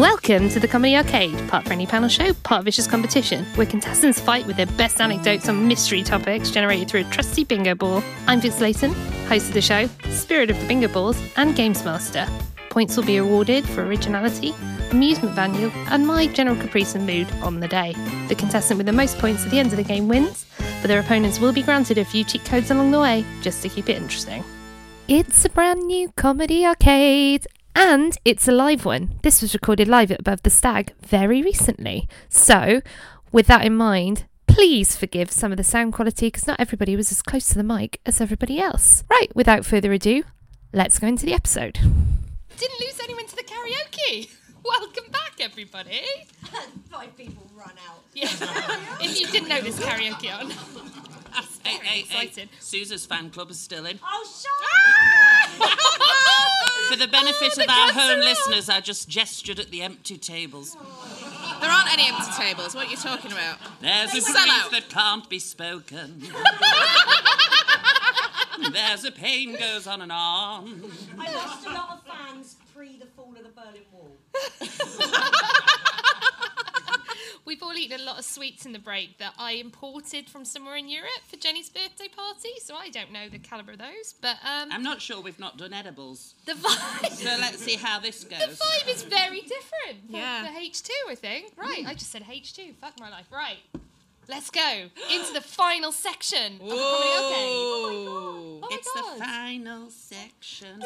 Welcome to the Comedy Arcade, part friendly panel show, part vicious competition, where contestants fight with their best anecdotes on mystery topics generated through a trusty bingo ball. I'm Vince Layton, host of the show, spirit of the bingo balls, and games master. Points will be awarded for originality, amusement value, and my general caprice and mood on the day. The contestant with the most points at the end of the game wins, but their opponents will be granted a few cheat codes along the way, just to keep it interesting. It's a brand new comedy arcade, and it's a live one. This was recorded live at Above the Stag very recently. So, with that in mind, please forgive some of the sound quality because not everybody was as close to the mic as everybody else. Right, without further ado, let's go into the episode. Didn't lose anyone to the karaoke. Welcome back, everybody. Five people run out. Yeah. if you didn't notice karaoke on. I was Hey, very hey, hey. excited. Susan's fan club is still in. Oh, shut ah! For the benefit oh, of our home listeners, I just gestured at the empty tables. There aren't any empty tables. What are you talking about? There's a Sell grief out. that can't be spoken. There's a pain goes on and on. I lost a lot of fans pre the fall of the Berlin Wall. We've all eaten a lot of sweets in the break that I imported from somewhere in Europe for Jenny's birthday party, so I don't know the calibre of those. But um, I'm not sure we've not done edibles. the vibe. So let's see how this goes. The vibe is very different for Yeah. the H2, I think. Right, I just said H2. Fuck my life. Right, let's go into the final section of the comedy arcade. Oh my it's God. the final section.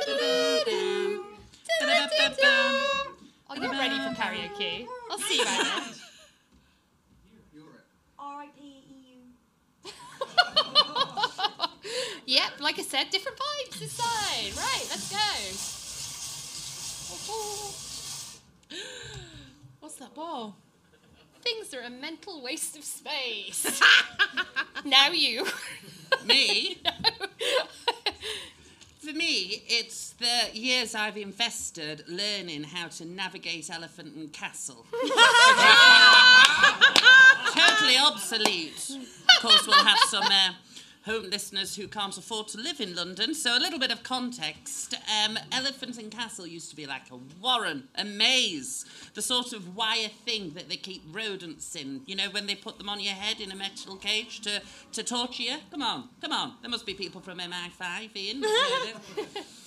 Oh, you're ready for karaoke. I'll see you out there. Yep, like I said, different vibes this side. Right, let's go. What's that ball? Things are a mental waste of space. now you. Me? For me, it's the years I've invested learning how to navigate Elephant and Castle. totally obsolete. Of course, we'll have some uh, home listeners who can't afford to live in London, so a little bit of context. Um, Elephant and Castle used to be like a warren, a maze, the sort of wire thing that they keep rodents in. You know, when they put them on your head in a metal cage to, to torture you? Come on, come on. There must be people from MI5, in.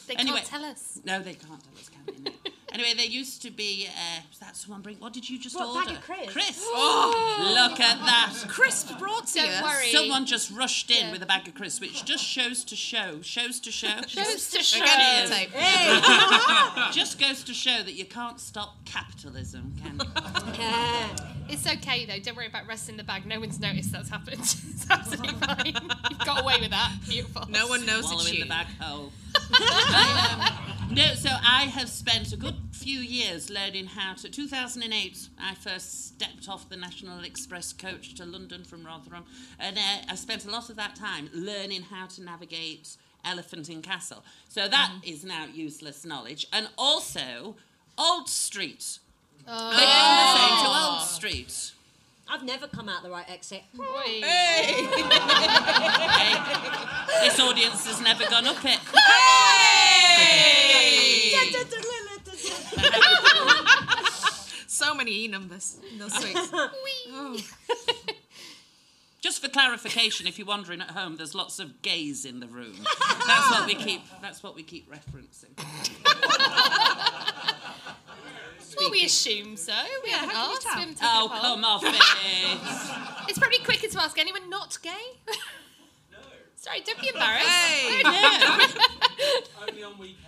They Anyway. can't tell us. No, they can't tell us, can they? No. anyway, there used to be. Uh, was that someone bring? What did you just What, order? bag of crisps? Crisps. Oh, look at that. Crisp brought to Don't you. worry. Someone just rushed in Yeah. with a bag of crisps, which just shows to show, shows to show, Shows to show. Again, Cheers. tape. just goes to show that you can't stop capitalism, can you? It's okay though. Don't worry about resting the bag. No one's noticed that's happened. it's absolutely fine. You've got away with that. Beautiful. No one knows Swallow it's in you. the bag hole. Um, no, so I have spent a good few years learning how to. 2008, I first stepped off the National Express coach to London from Rotherham, and uh, I spent a lot of that time learning how to navigate Elephant and Castle. So that is now useless knowledge, and also Old Street. Oh. They own the oh. same two I've never come out the right exit. Hey. This audience has never gone up it. So many E numbers. Sweets. Just for clarification, if you're wondering at home, there's lots of gays in the room. That's what we keep. That's what we keep referencing. Well, we assume so. We haven't how can you asked. We tell? haven't Oh, come off it! It's probably quicker to ask anyone not gay. no. Sorry, don't be embarrassed. Hey. Only on weekends.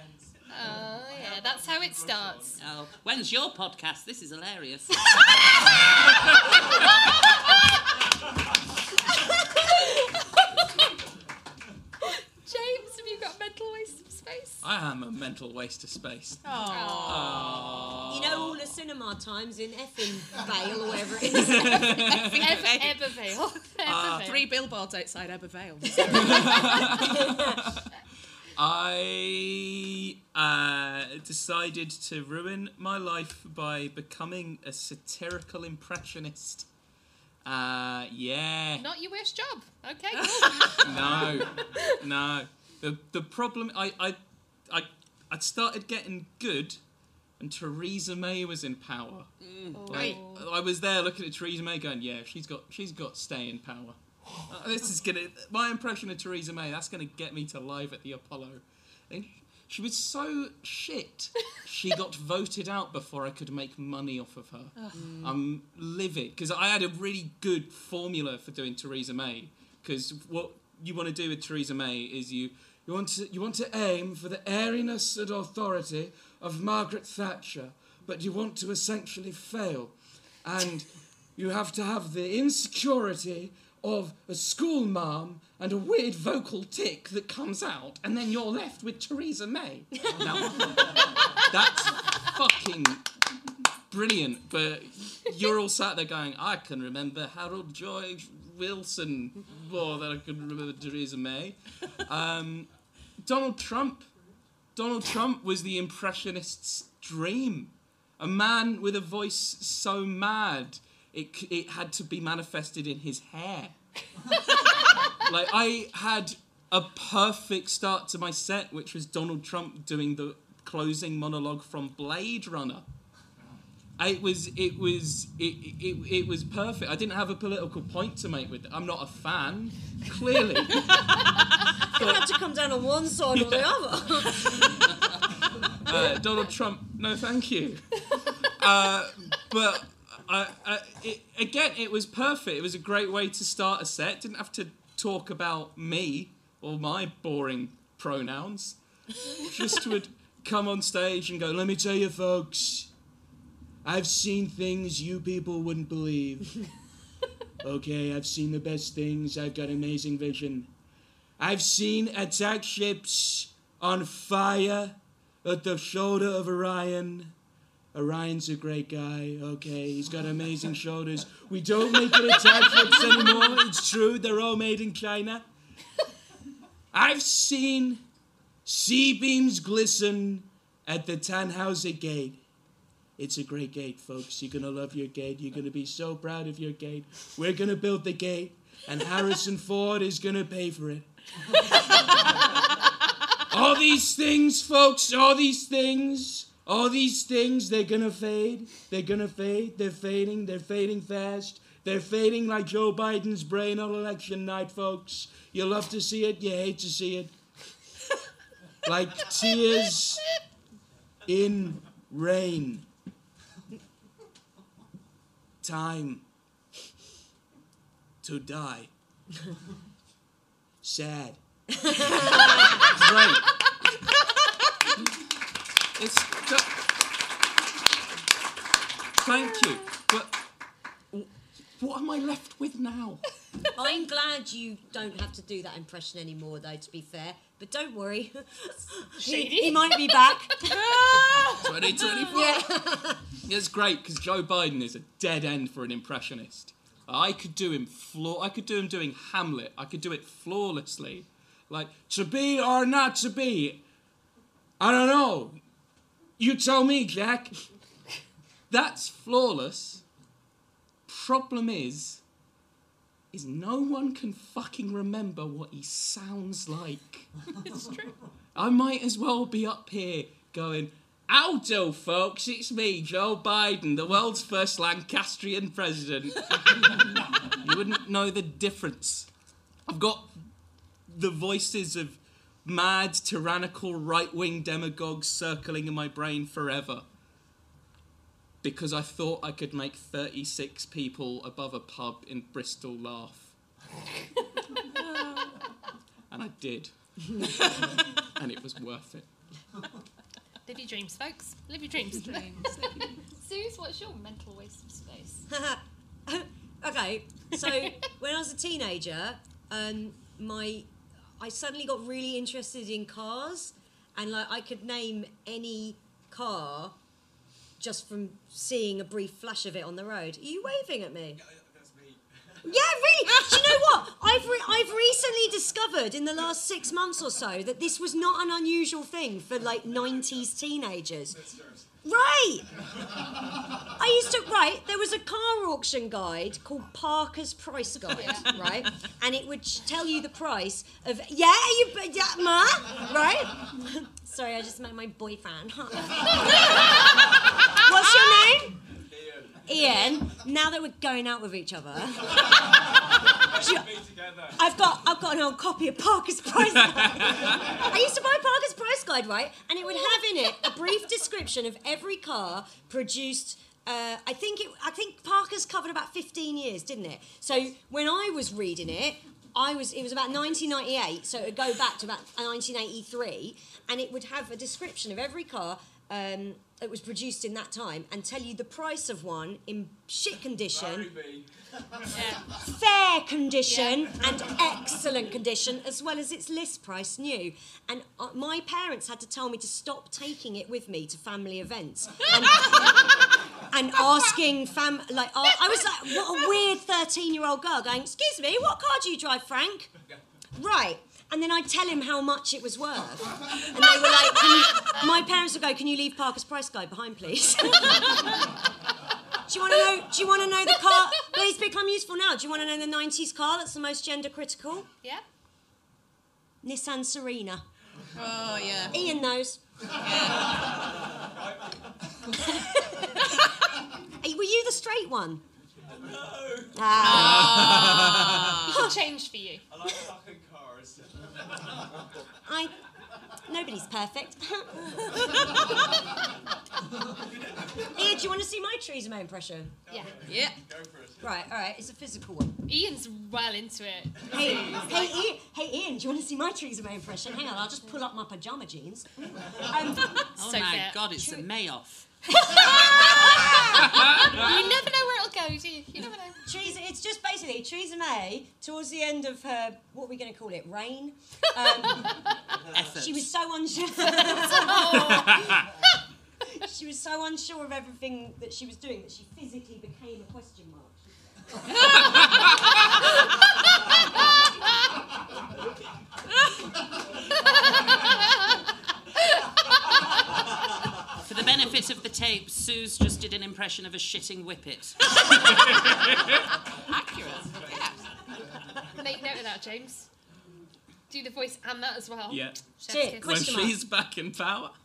Oh, yeah, that's how it starts. Oh, when's your podcast? This is hilarious. James, have you got mental waste of space? I am a mental waste of space. You know all the cinema times in effing Vale or wherever it is. Ever, Ebbw Vale. Ebbw Vale. Three billboards outside Ebbw Vale. I uh, decided to ruin my life by becoming a satirical impressionist. Uh, yeah. Not your worst job. Okay, cool. No, no. The the problem I I I I started getting good, and Theresa May was in power. Like, I was there looking at Theresa May, going, "Yeah, she's got she's got staying power." Uh, this is gonna my impression of Theresa May. That's gonna get me to live at the Apollo. And she was so shit. She got voted out before I could make money off of her. I'm livid because I had a really good formula for doing Theresa May. Because what you want to do with Theresa May is you you want to you want to aim for the airiness and authority of Margaret Thatcher, but you want to essentially fail, and you have to have the insecurity of a school mom and a weird vocal tick that comes out, and then you're left with Theresa May. Now, that's fucking brilliant, but you're all sat there going, I can remember Harold George Wilson more than I can remember Theresa May. Um, Donald Trump. Donald Trump was the impressionist's dream. A man with a voice so mad it, it had to be manifested in his hair. like I had a perfect start to my set, which was Donald Trump doing the closing monologue from Blade Runner. It was it was it, it, it was perfect. I didn't have a political point to make with it. I'm not a fan, clearly. You had to come down on one side or the other. uh, Donald Trump, no, thank you. Uh, but I, I, it, again, it was perfect. It was a great way to start a set. Didn't have to talk about me or my boring pronouns. Just would come on stage and go, "Let me tell you, folks, I've seen things you people wouldn't believe. Okay, I've seen the best things. I've got amazing vision. I've seen attack ships on fire at the shoulder of Orion. Orion's a great guy, okay? He's got amazing shoulders. We don't make it attack ships anymore. It's true, they're all made in China. I've seen C-beams glisten at the Tannhauser Gate. It's a great gate, folks. You're gonna love your gate. You're gonna be so proud of your gate. We're gonna build the gate, and Harrison Ford is gonna pay for it. all these things, folks, all these things, all these things, they're gonna fade. They're gonna fade. They're fading. They're fading fast. They're fading like Joe Biden's brain on election night, folks. You love to see it, you hate to see it. Like tears in rain. Time to die. Sad. Great. It's Thank you. But what am I left with now? I'm glad you don't have to do that impression anymore, though, to be fair. But don't worry. he, he might be back. 2024. yeah. It's great because Joe Biden is a dead end for an impressionist. I could do him flaw. I could do him doing Hamlet. I could do it flawlessly, like to be or not to be. I don't know. You tell me, Jack. That's flawless. Problem is, is no one can fucking remember what he sounds like. it's true. I might as well be up here going, Howdo, oh, folks. It's me, Joe Biden, the world's first Lancastrian president. you wouldn't know the difference. I've got the voices of mad, tyrannical, right wing demagogues circling in my brain forever. Because I thought I could make 36 people above a pub in Bristol laugh. and I did. and it was worth it. Live your dreams, folks. Live your dreams. Sooz, what's your mental waste of space? okay, so when I was a teenager, um, my I suddenly got really interested in cars, and like I could name any car just from seeing a brief flash of it on the road. Are you waving at me? Yeah, really. Do you know what? I've re- I've recently discovered in the last six months or so that this was not an unusual thing for like '90s teenagers. Right. I used to right. There was a car auction guide called Parker's Price Guide, right? And it would tell you the price of yeah, you yeah, ma, right? Sorry, I just met my boyfriend. What's your name? Ian, now that we're going out with each other, you- I've got I've got an old copy of Parker's Price Guide. I used to buy Parker's Price Guide, right? And it would have in it a brief description of every car produced. Uh, I think it. I think Parker's covered about 15 years, didn't it? So when I was reading it, I was. It was about 1998, so it would go back to about 1983, and it would have a description of every car um, that was produced in that time, and tell you the price of one in shit condition. Fair condition and excellent condition, as well as its list price new. And uh, my parents had to tell me to stop taking it with me to family events. And, and asking fam like uh, I was like what a weird 13 year old girl going excuse me what car do you drive Frank? Right and then I'd tell him how much it was worth and they were like can you, my parents would go can you leave Parker's price guide behind please do you want to know do you want to know the car please become useful now do you want to know the 90s car that's the most gender critical Yeah. Nissan Serena Oh yeah. Ian knows Hey, were you the straight one No. Ah. What changed for you? I like fucking cars. I. Nobody's perfect. Ian, do you want to see my Theresa May impression? Yeah. Yeah. Right, all right. It's a physical one. Ian's well into it. Hey, hey, Ian, hey, Ian, do you want to see my Theresa May impression? Hang on, I'll just pull up my pajama jeans. Um, Oh So my fair. god, it's a Mayoff. You never know where it'll go, do you? You never know. Theresa, it's just basically Theresa May towards the end of her, what are we going to call it, reign? Um, she was so unsure. she was so unsure of everything that she was doing that she physically became a question mark. For the benefit of the tape, Sooz just did an impression of a shitting whippet. Accurate. Yeah. Make note of that, James. Do the voice and that as well. Yeah. Shit. When Question mark. she's back in power.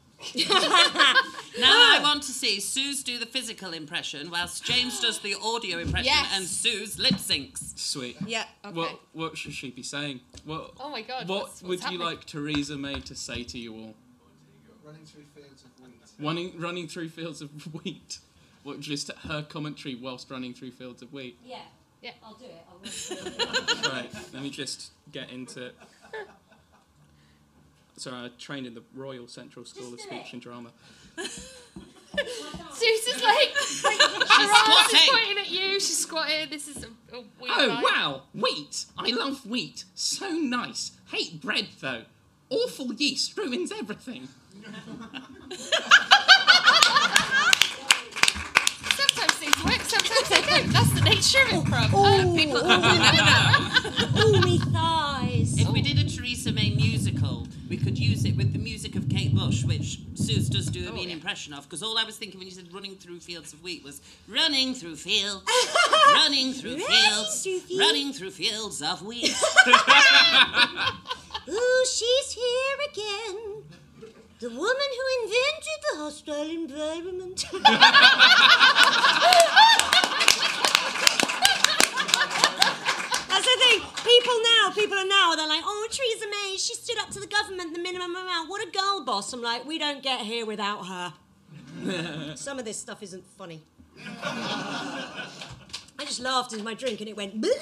Now I want to see Sooz do the physical impression whilst James does the audio impression Yes. and Sooz lip syncs. Sweet. Yeah. Okay. What what should she be saying? What Oh my God, What what's- what's would you happening? like Theresa May to say to you all? Running through fields of wheat. Running running through fields of wheat. What just her commentary whilst running through fields of wheat. Yeah. Yeah. I'll do it. I will. Right, let me just get into it. Sorry, I trained in the Royal Central School of Just do Speech it. and Drama. Sooz is like, She's she's squatting. pointing at you. She's squatting. This is a, a weird Oh vibe. wow, wheat! I love wheat. So nice. Hate bread though. Awful yeast ruins everything. Sometimes things work, sometimes they don't. That's the nature of improv. Oh, Uh, people, oh, me thighs. If we did a Theresa May musical, we could use it with the music of Kate Bush, which Sooz does do a mean impression of. Because all I was thinking when you said running through fields of wheat was running through fields, running through fields, through fields. running through fields of wheat. Ooh, she's here again. The woman who invented the hostile environment. That's the thing. People now, people are now, they're like, oh, Theresa May, she stood up to the government the minimum amount. What a girl boss. I'm like, we don't get here without her. Some of this stuff isn't funny. I just laughed into my drink and it went. Jenny,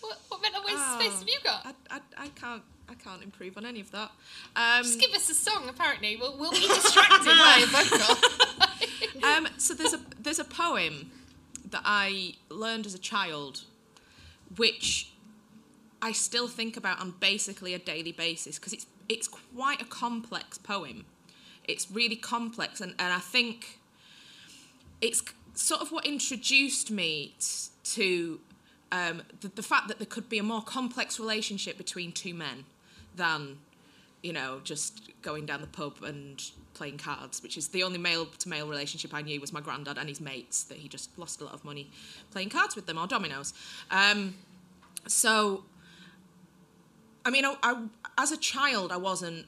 what, what mental waste Oh, space have you got? I, I, I can't I can't improve on any of that. Um, Just give us a song. Apparently, we'll, we'll be distracted by a vocal. um, so there's a there's a poem that I learned as a child, which I still think about on basically a daily basis because it's it's quite a complex poem. It's really complex, and, and I think it's sort of what introduced me t- to um, the, the fact that there could be a more complex relationship between two men than you know just going down the pub and playing cards which is the only male to male relationship i knew was my granddad and his mates that he just lost a lot of money playing cards with them or dominoes. Um, so i mean I, I, as a child i wasn't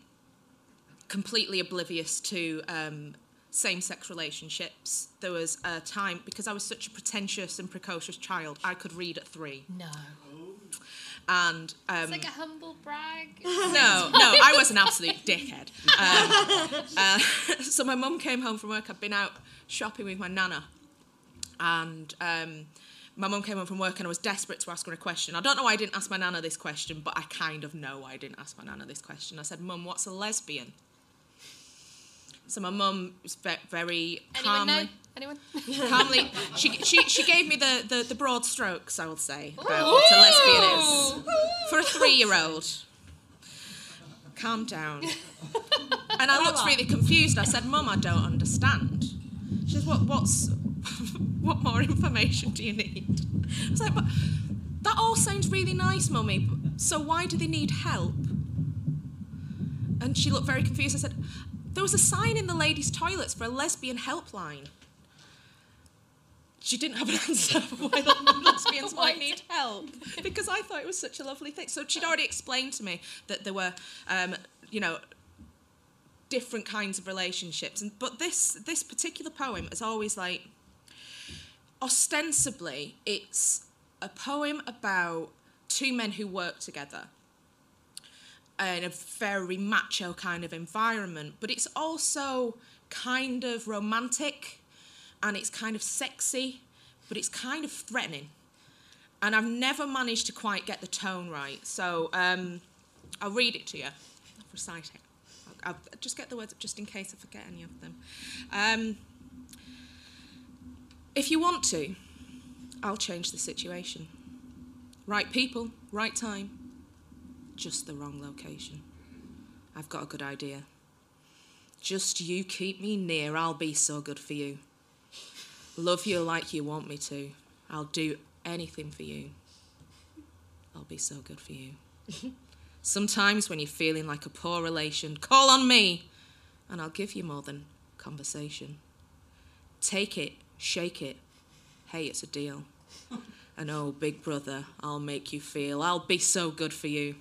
completely oblivious to um, same-sex relationships. There was a time because i was such a pretentious and precocious child i could read at three. No. And um, It's like a humble brag. no, no, I was an absolute dickhead. Um, uh, so my mum came home from work. I'd been out shopping with my nana, and um, my mum came home from work, and I was desperate to ask her a question. I don't know why I didn't ask my nana this question, but I kind of know why I didn't ask my nana this question. I said, "Mum, what's a lesbian?" So my mum was very Anyone calmly. know? Anyone? calmly, she, she, she gave me the, the, the broad strokes, I would say, about what a lesbian is. For a three year old. Calm down. And I looked really confused. I said, Mum, I don't understand. She says, what, what's, what more information do you need? I was like, but that all sounds really nice, Mummy. So why do they need help? And she looked very confused. I said, there was a sign in the ladies' toilets for a lesbian helpline. She didn't have an answer for why the lesbians might need help because I thought it was such a lovely thing. So she'd already explained to me that there were, um, you know, different kinds of relationships. And but this this particular poem is always like ostensibly it's a poem about two men who work together in a very macho kind of environment, but it's also kind of romantic and it's kind of sexy, but it's kind of threatening. And I've never managed to quite get the tone right. So um, I'll read it to you. I'll recite it. I'll, just get the words up just in case I forget any of them. Um, if you want to, I'll change the situation. Right people, right time, just the wrong location. I've got a good idea. Just you keep me near, I'll be so good for you. Love you like you want me to. I'll do anything for you. I'll be so good for you. Sometimes when you're feeling like a poor relation, call on me and I'll give you more than conversation. Take it, shake it. Hey, it's a deal. And oh, big brother, I'll make you feel. I'll be so good for you.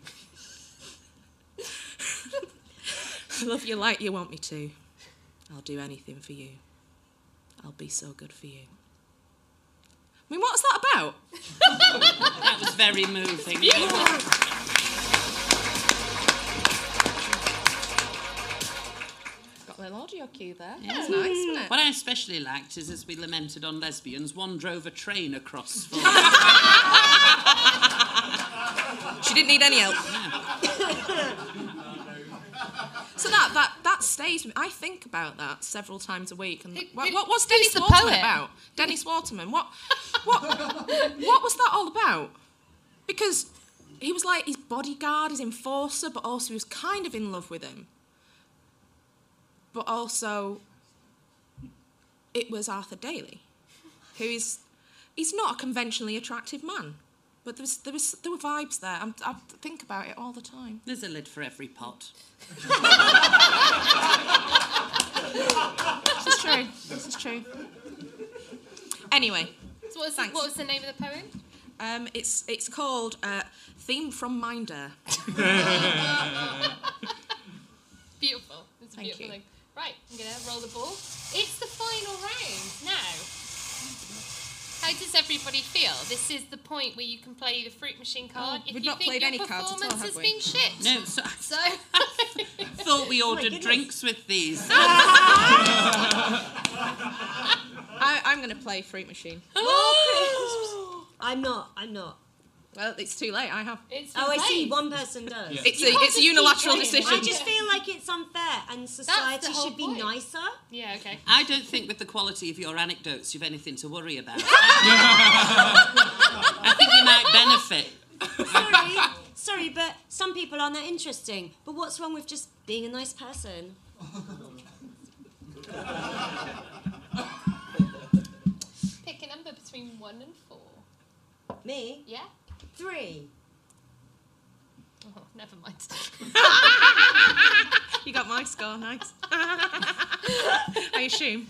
I love you like you want me to. I'll do anything for you. I'll be so good for you. I mean, what's that about? That was very moving. Got a little audio cue there. That's nice, isn't it? What I especially liked is, as we lamented on lesbians, one drove a train across. For She didn't need any help. So that that that stays with me. I think about that several times a week. And what, who- what, what's Dennis Waterman poet? about? Dennis Waterman. What what what was that all about? Because he was like his bodyguard, his enforcer, but also he was kind of in love with him. But also, it was Arthur Daley, who is he's not a conventionally attractive man. But there was, there was there were vibes there. I'm, I think about it all the time. There's a lid for every pot. This is true. This is true. Anyway, So what was, the, what was the name of the poem? Um, it's it's called uh, Theme from Minder. Beautiful. It's a Thank beautiful you. thing. Right, I'm gonna roll the ball. It's the final round now. How does everybody feel? This is the point where you can play the fruit machine oh, card. Oh, if we've you not think played your any cards at all, performance have has we? been shit. No, so So thought we oh ordered goodness. drinks with these. I, I'm going to play Fruit Machine. I'm not. I'm not. Well, it's too late. I have. it's Oh, I see. One person does. Yeah. It's You a it's a unilateral decision. I just feel like it's unfair, and society should be point. nicer. Yeah, okay. I don't think with the quality of your anecdotes you've anything to worry about. I think you might benefit. Sorry, sorry, but some people aren't that interesting. But what's wrong with just being a nice person? Pick a number between one and four. Me, Yeah? Three. Oh, never mind. You got my score, nice. I assume.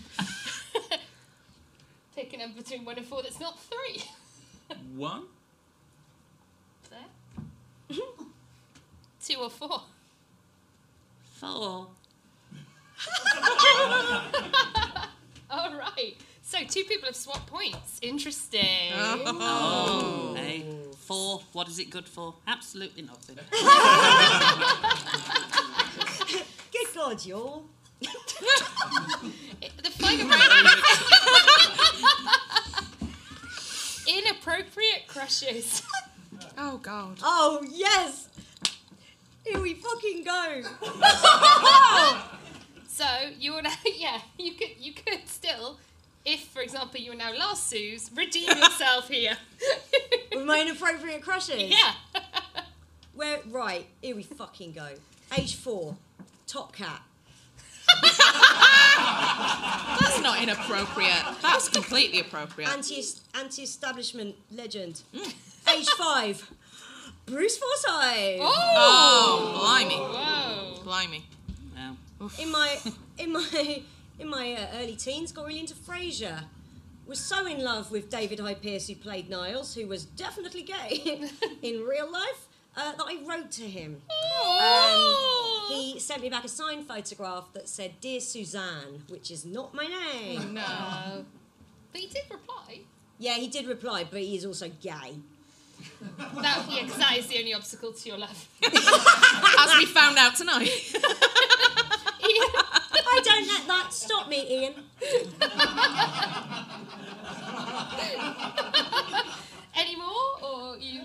Pick a number between one and four that's not three. One? There. Two or four. Four. All right. So two people have swapped points. Interesting. Oh, oh. hey. Four. What is it good for? Absolutely nothing. Good God, y'all. The final. Inappropriate crushes. Oh God. Oh yes. Here we fucking go. So you would, yeah, you could, you could still, if for example you are now last Sooz, redeem yourself here. With my inappropriate crushes. yeah. Where? Right. Here we fucking go. Age four. Top cat. That's not inappropriate. That's completely appropriate. Anti anti-establishment legend. Age five. Bruce Forsyth. Oh! oh, blimey, Whoa. blimey. Wow. In my in my in my uh, early teens, got really into Frasier. Was so in love with David Hyde Pierce, who played Niles, who was definitely gay in real life, uh, that I wrote to him. Um, he sent me back a signed photograph that said "Dear Suzanne," which is not my name. No. But he did reply. Yeah, he did reply, but he is also gay. That, yeah, that is the only obstacle to your love. As we found out tonight. I don't let that stop me, Ian. Any more, or you?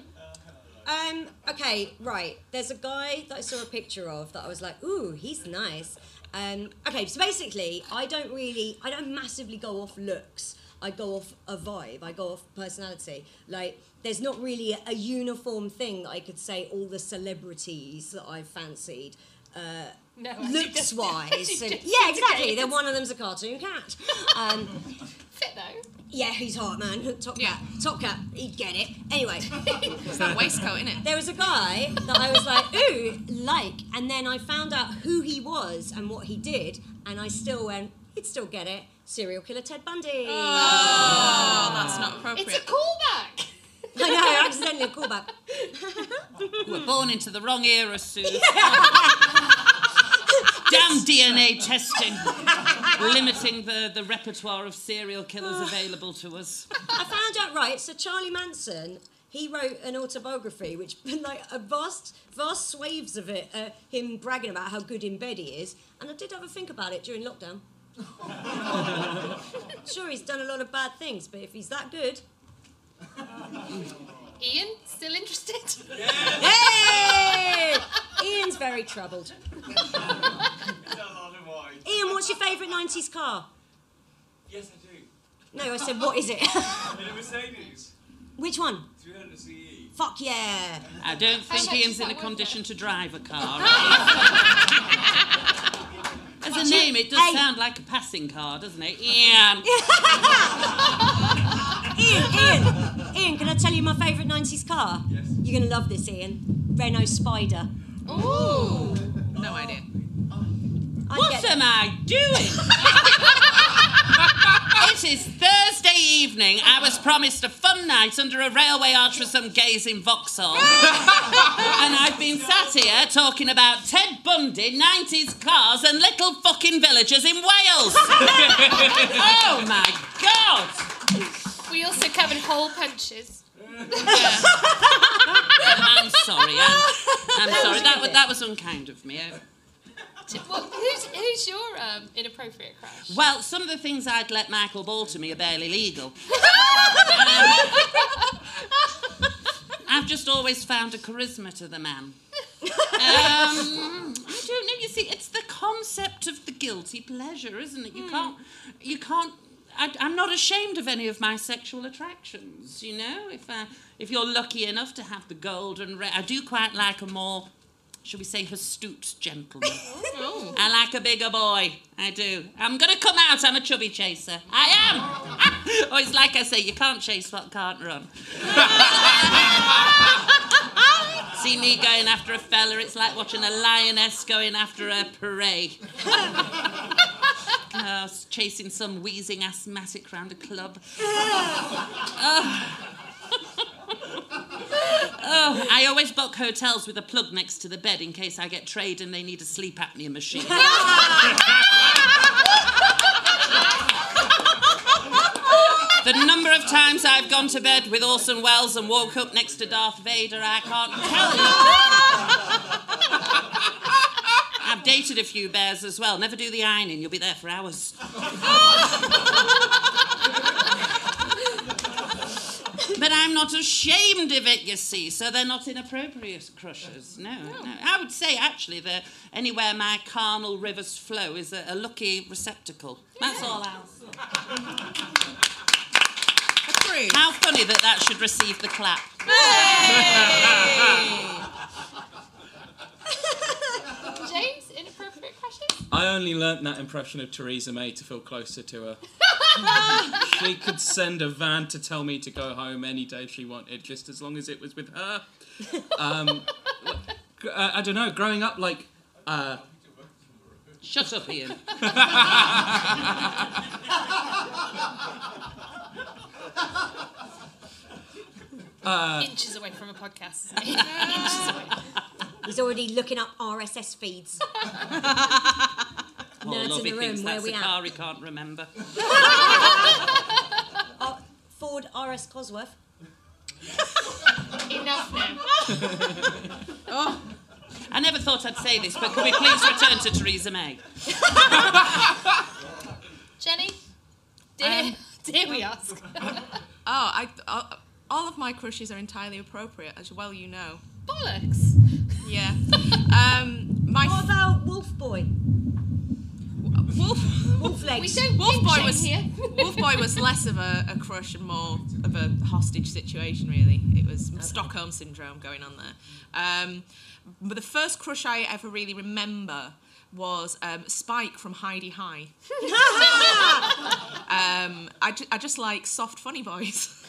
Um, okay, right. There's a guy that I saw a picture of that I was like, ooh, he's nice. Um, okay, so basically, I don't really, I don't massively go off looks. I go off a vibe. I go off personality. Like, there's not really a, a uniform thing that I could say all the celebrities that I've fancied. Uh, No, looks wise. And- yeah, exactly. indicated. Then one of them's a cartoon cat. Um, Fit though. yeah, he's hot, man. Top cat. Top cat. He'd get it. Anyway. It's that waistcoat, isn't it? There was a guy that I was like, ooh, like, and then I found out who he was and what he did, and I still went, he'd still get it. Serial killer Ted Bundy. Oh, that's not appropriate. It's a callback. I know, accidentally a callback. You were born into the wrong era, Sue. Damn DNA testing, limiting the, the repertoire of serial killers available to us. I found out right. So Charlie Manson, he wrote an autobiography, which like a vast, vast swathes of it, uh, him bragging about how good in bed he is. And I did have a think about it during lockdown. sure, he's done a lot of bad things, but if he's that good, Ian, still interested? hey, Ian's very troubled. It's a lot of wine. Ian, what's your favourite '90s car? Yes, I do. No, I said, what is it? A Mercedes, Which one? 300 CE. Fuck yeah. I don't think much Ian's in a worth condition to drive a car. As a name, it does Hey. sound like a passing car, doesn't it? Ian. Ian, Ian, Ian, can I tell you my favourite 90s car? Yes. You're going to love this, Ian. Renault Spider. Ooh. No idea. Am I doing? it is Thursday evening, I was promised a fun night under a railway arch with some gays in Vauxhall. and I've been sat here talking about Ted Bundy, 90s cars, and little fucking villagers in Wales. oh my god! We also covered hole punches. I'm sorry. I'm, I'm sorry. That, that was unkind of me. I- Well, who's who's your um, inappropriate crush? Well, some of the things I'd let Michael ball to me are barely legal. Um, I've just always found a charisma to the man. Um, I don't know. You see, it's the concept of the guilty pleasure, isn't it? You can't. You can't. I, I'm not ashamed of any of my sexual attractions. You know, if uh, if you're lucky enough to have the golden, I do quite like a more, shall we say, astute gentleman. I like a bigger boy. I do. I'm gonna come out. I'm a chubby chaser. I am. oh, it's like I say, you can't chase what can't run. See me going after a fella, it's like watching a lioness going after a prey. Uh, chasing some wheezing asthmatic round a club. Oh. Oh, I always book hotels with a plug next to the bed in case I get trade and they need a sleep apnea machine. the number of times I've gone to bed with Orson Welles and woke up next to Darth Vader, I can't tell you. I've dated a few bears as well. Never do the ironing, you'll be there for hours. But I'm not ashamed of it, you see, so they're not inappropriate crushes. No, no. I would say, actually, that anywhere my carnal rivers flow is a, a lucky receptacle. That's all I'll. How funny that that should receive the clap. James, inappropriate crushes? I only learnt that impression of Theresa May to feel closer to her. she could send a van to tell me to go home any day she wanted, just as long as it was with her. Um, gr- uh, I don't know. Growing up, like, uh, Shut up, Ian. uh, Inches away from a podcast. isn't? Inches away. He's already looking up RSS feeds. Poor Nerds love, in he the thinks room, where that's we a at? car he can't remember. Uh, Ford RS Cosworth. Enough now. oh. I never thought I'd say this, but could we please return to Theresa May? Jenny, dare, Um, dare we ask? Oh, I, uh, all of my crushes are entirely appropriate, as well you know. Bollocks. Yeah. Um, my What about Wolf Boy? Wolf. Wolf legs. We don't Wolf Boy was here. Wolf Boy was less of a, a crush and more of a hostage situation. Really, it was Stockholm syndrome going on there. Um, but the first crush I ever really remember was um, Spike from Hi-de-Hi. um, I, ju- I just like soft, funny boys.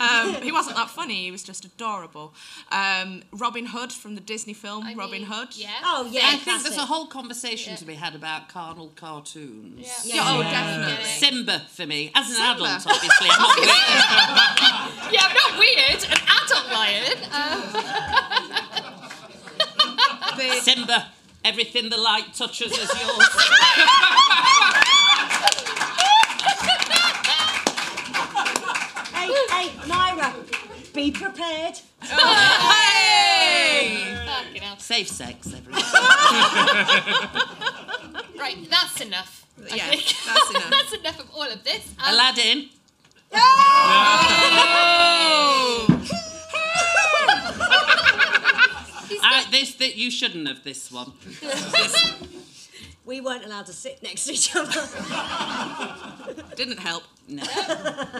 Um, he wasn't that funny. He was just adorable. Um, Robin Hood from the Disney film Robin Hood. Yeah. Oh yeah. I think there's a whole conversation to be had about carnal cartoons. Yeah, oh, definitely. Simba for me, as an Simba. adult, obviously. I'm not weird. Yeah, I'm not weird. An adult lion. Um, Simba, everything the light touches is yours. be prepared. fucking hell. Safe sex, everyone. Right, that's enough. I Yeah, think. that's enough. that's enough of all of this. Um, Aladdin. I, this that you shouldn't have this one. We weren't allowed to sit next to each other. Didn't help. No.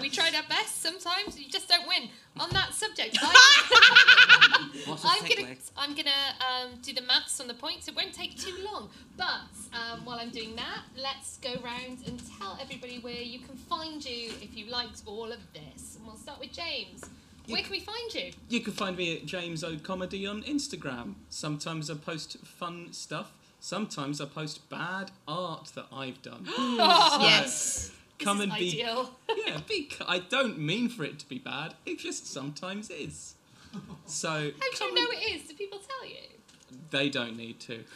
we tried our best. Sometimes you just don't win on that subject. I, What a I'm gonna, segue. I'm gonna um, do the maths on the points. It won't take too long. But um, while I'm doing that, let's go round and tell everybody where you can find you if you liked all of this. And we'll start with James. Where can we find you? you can find me at James O Comedy on Instagram. Sometimes I post fun stuff. Sometimes I post bad art that I've done. Yes. come is and be ideal. yeah, be. I don't mean for it to be bad. It just sometimes is. So How do you know and- it is? Do people tell you? They don't need to.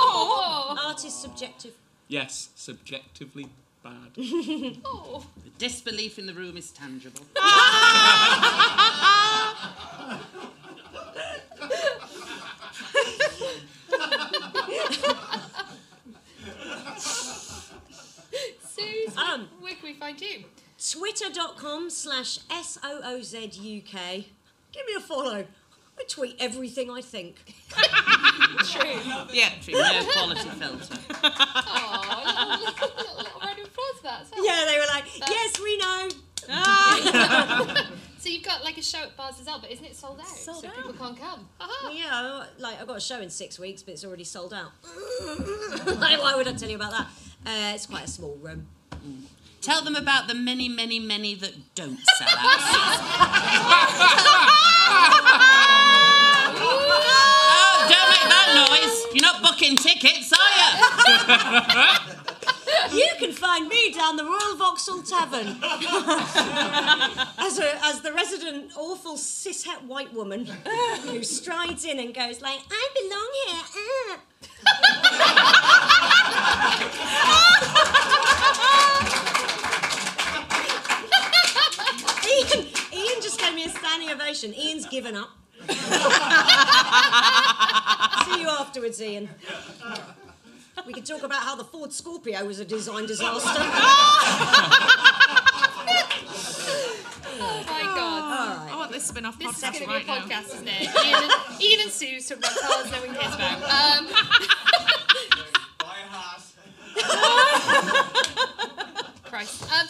Oh. Artist subjective. Yes, subjectively bad. oh. The disbelief in the room is tangible. Sooz, Um, where can we find you? Twitter.com slash S-O-O-Z-U-K. Give me a follow. I tweet everything I think. True. Yeah, true. No quality filter. Oh, little, little, little, little round of applause for that. as well. Yeah, they were like, yes, we know. So you've got like a show at bars as well, but isn't it sold out? Sold so out. people can't come. Aha. Yeah, like I've got a show in six weeks, but it's already sold out. like, why would I tell you about that? Uh, it's quite a small room. Tell them about the many, many, many that don't sell out. Noise. You're not booking tickets, are you? You can find me down the Royal Vauxhall Tavern as, a, as the resident awful cishet white woman who strides in and goes like, "I belong here." ah." Ian, Ian just gave me a standing ovation. Ian's given up. See you afterwards, Ian. We can talk about how the Ford Scorpio was a design disaster. Oh my god. I want this spin-off This is podcast going to be a now. podcast, isn't it? Ian and, Ian and Sooz talk about cars no one cares about. Um, Buy a hat. Christ. Um,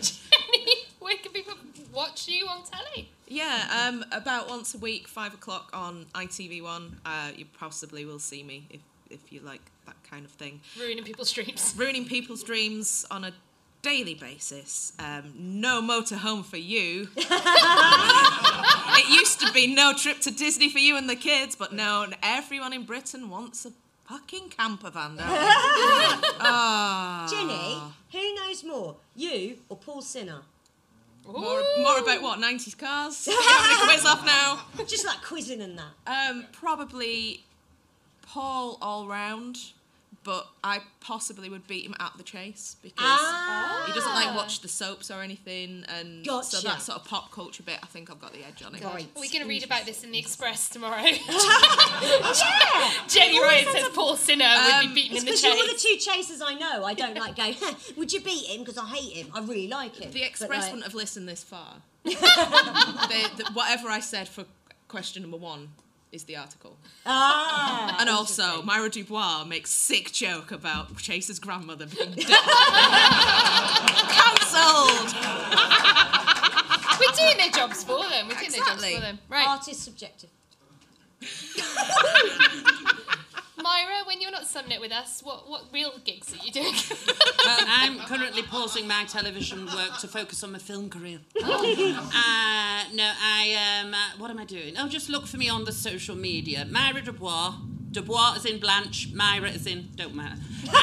Jenny, where can people watch you on telly? Yeah, um, about once a week, five o'clock on ITV1. Uh, you possibly will see me if if you like that kind of thing. Ruining people's dreams. Ruining people's dreams on a daily basis. Um, no motorhome for you. it used to be no trip to Disney for you and the kids, but no, everyone in Britain wants a fucking camper van now. Ah. Jenny, who knows more, you or Paul Sinha? More, more about what? 90s cars? Having a quiz off now? Just like quizzing and that. Um, probably Paul all round, but I possibly would beat him at the chase because Ah. he doesn't like watch the soaps or anything, and so that sort of pop culture bit, I think I've got the edge on it. Right. Are we going to read about this in the Express tomorrow? yeah! Jenny It always Ryan says like- Paul Sinha Um, would be beaten in the chase. Because you're the chase. two chasers I know. I don't like go, would you beat him? Because I hate him. I really like him. The Express like, wouldn't have listened this far. they, the, whatever I said for question number one is the article. Ah! And also, Myra Dubois makes sick joke about Chase's grandmother being dead. Cancelled! We're doing their jobs for them. We're doing their jobs Exactly. for them. Right. Artist subjective. Myra, when you're not summing it with us, what, what real gigs are you doing? Well, I'm currently pausing my television work to focus on my film career. uh, no, I um, uh, what am I doing? Oh, just look for me on the social media. Myra Dubois. Dubois is in Blanche. Myra is in don't matter. And,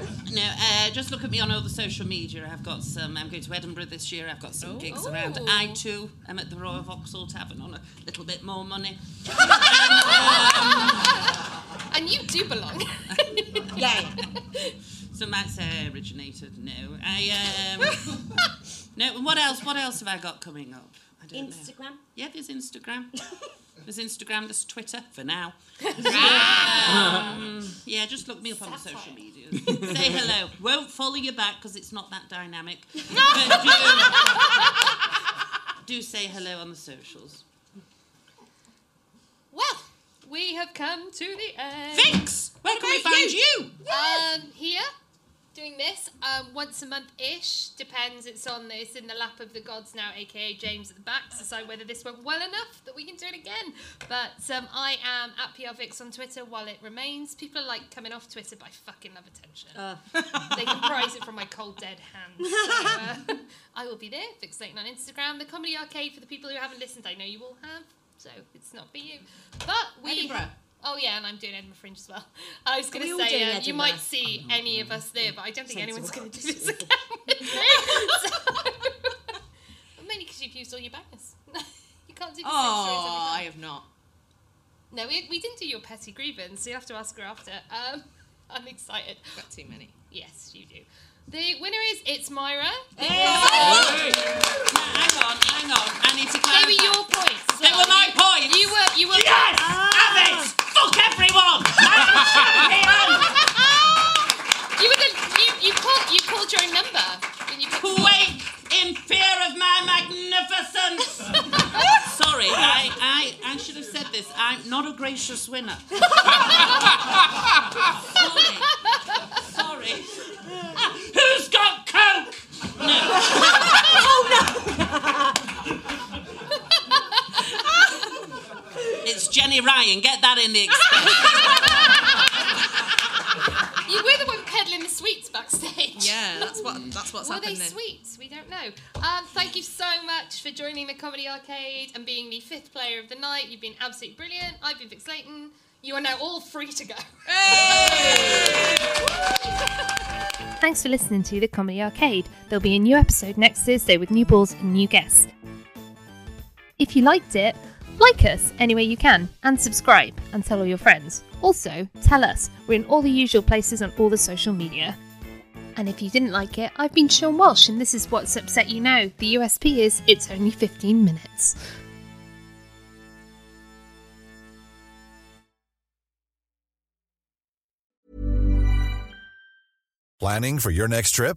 um, no, uh, just look at me on all the social media. I've got some. I'm going to Edinburgh this year. I've got some gigs around. Oh. I too am at the Royal Vauxhall Tavern on a little bit more money. and you do belong. Yeah. So might say I originated. No, I um. no, what else? What else have I got coming up? I don't know. Instagram. Yeah, there's Instagram. There's Instagram. There's Twitter for now. um, yeah, just look me up on the social media. Say hello. Won't follow you back because it's not that dynamic. But do, do say hello on the socials. well, we have come to the end. Thanks. Where can we find you? Um, here, doing this um, once a month ish. Depends. It's on. It's in the lap of the gods now, aka James at the back. To decide whether this went well enough that we can do it again. But um, I am at PRVix on Twitter while it remains. People are like coming off Twitter, but I fucking love attention. they can prize it from my cold dead hands. So, uh, I will be there. Fixating on Instagram. The comedy arcade for the people who haven't listened. I know you all have. So it's not for you. But we. Edinburgh. Oh yeah, and I'm doing Edinburgh Fringe as well. I was going to say uh, you might see any of us there, but I don't think anyone's going to do this again. with me. Mainly because you've used all your bangers. you can't do the same stories every Oh, time. I have not. No, we, we didn't do your petty grievance, so you have to ask her after. Um, I'm excited. Got too many. Yes, you do. The winner is It's Myra. Hang on, hang on. I need to They were your points. They were my points. You were, you were. Yes! Have it! Fuck everyone! I'm a champion! You were the, you, you called, you called your own number when you Quake in fear of my magnificence! Sorry, I, I, I should have said this. I'm not a gracious winner. Sorry. Who's got coke? It's Jenny Ryan. Get that in the expense. You were the one peddling the sweets backstage. Yeah, that's what that's what's happening. Were they sweets? We don't know. Um, thank you so much for joining the Comedy Arcade and being the fifth player of the night. You've been absolutely brilliant. I've been Vix Leyton. You are now all free to go. Thanks for listening to the Comedy Arcade. There'll be a new episode next Thursday with new balls and new guests. If you liked it, like us any way you can and subscribe and tell all your friends. Also, tell us. We're in all the usual places on all the social media. And if you didn't like it, I've been Sean Walsh and this is what's upset you now. The USP is it's only 15 minutes. Planning for your next trip?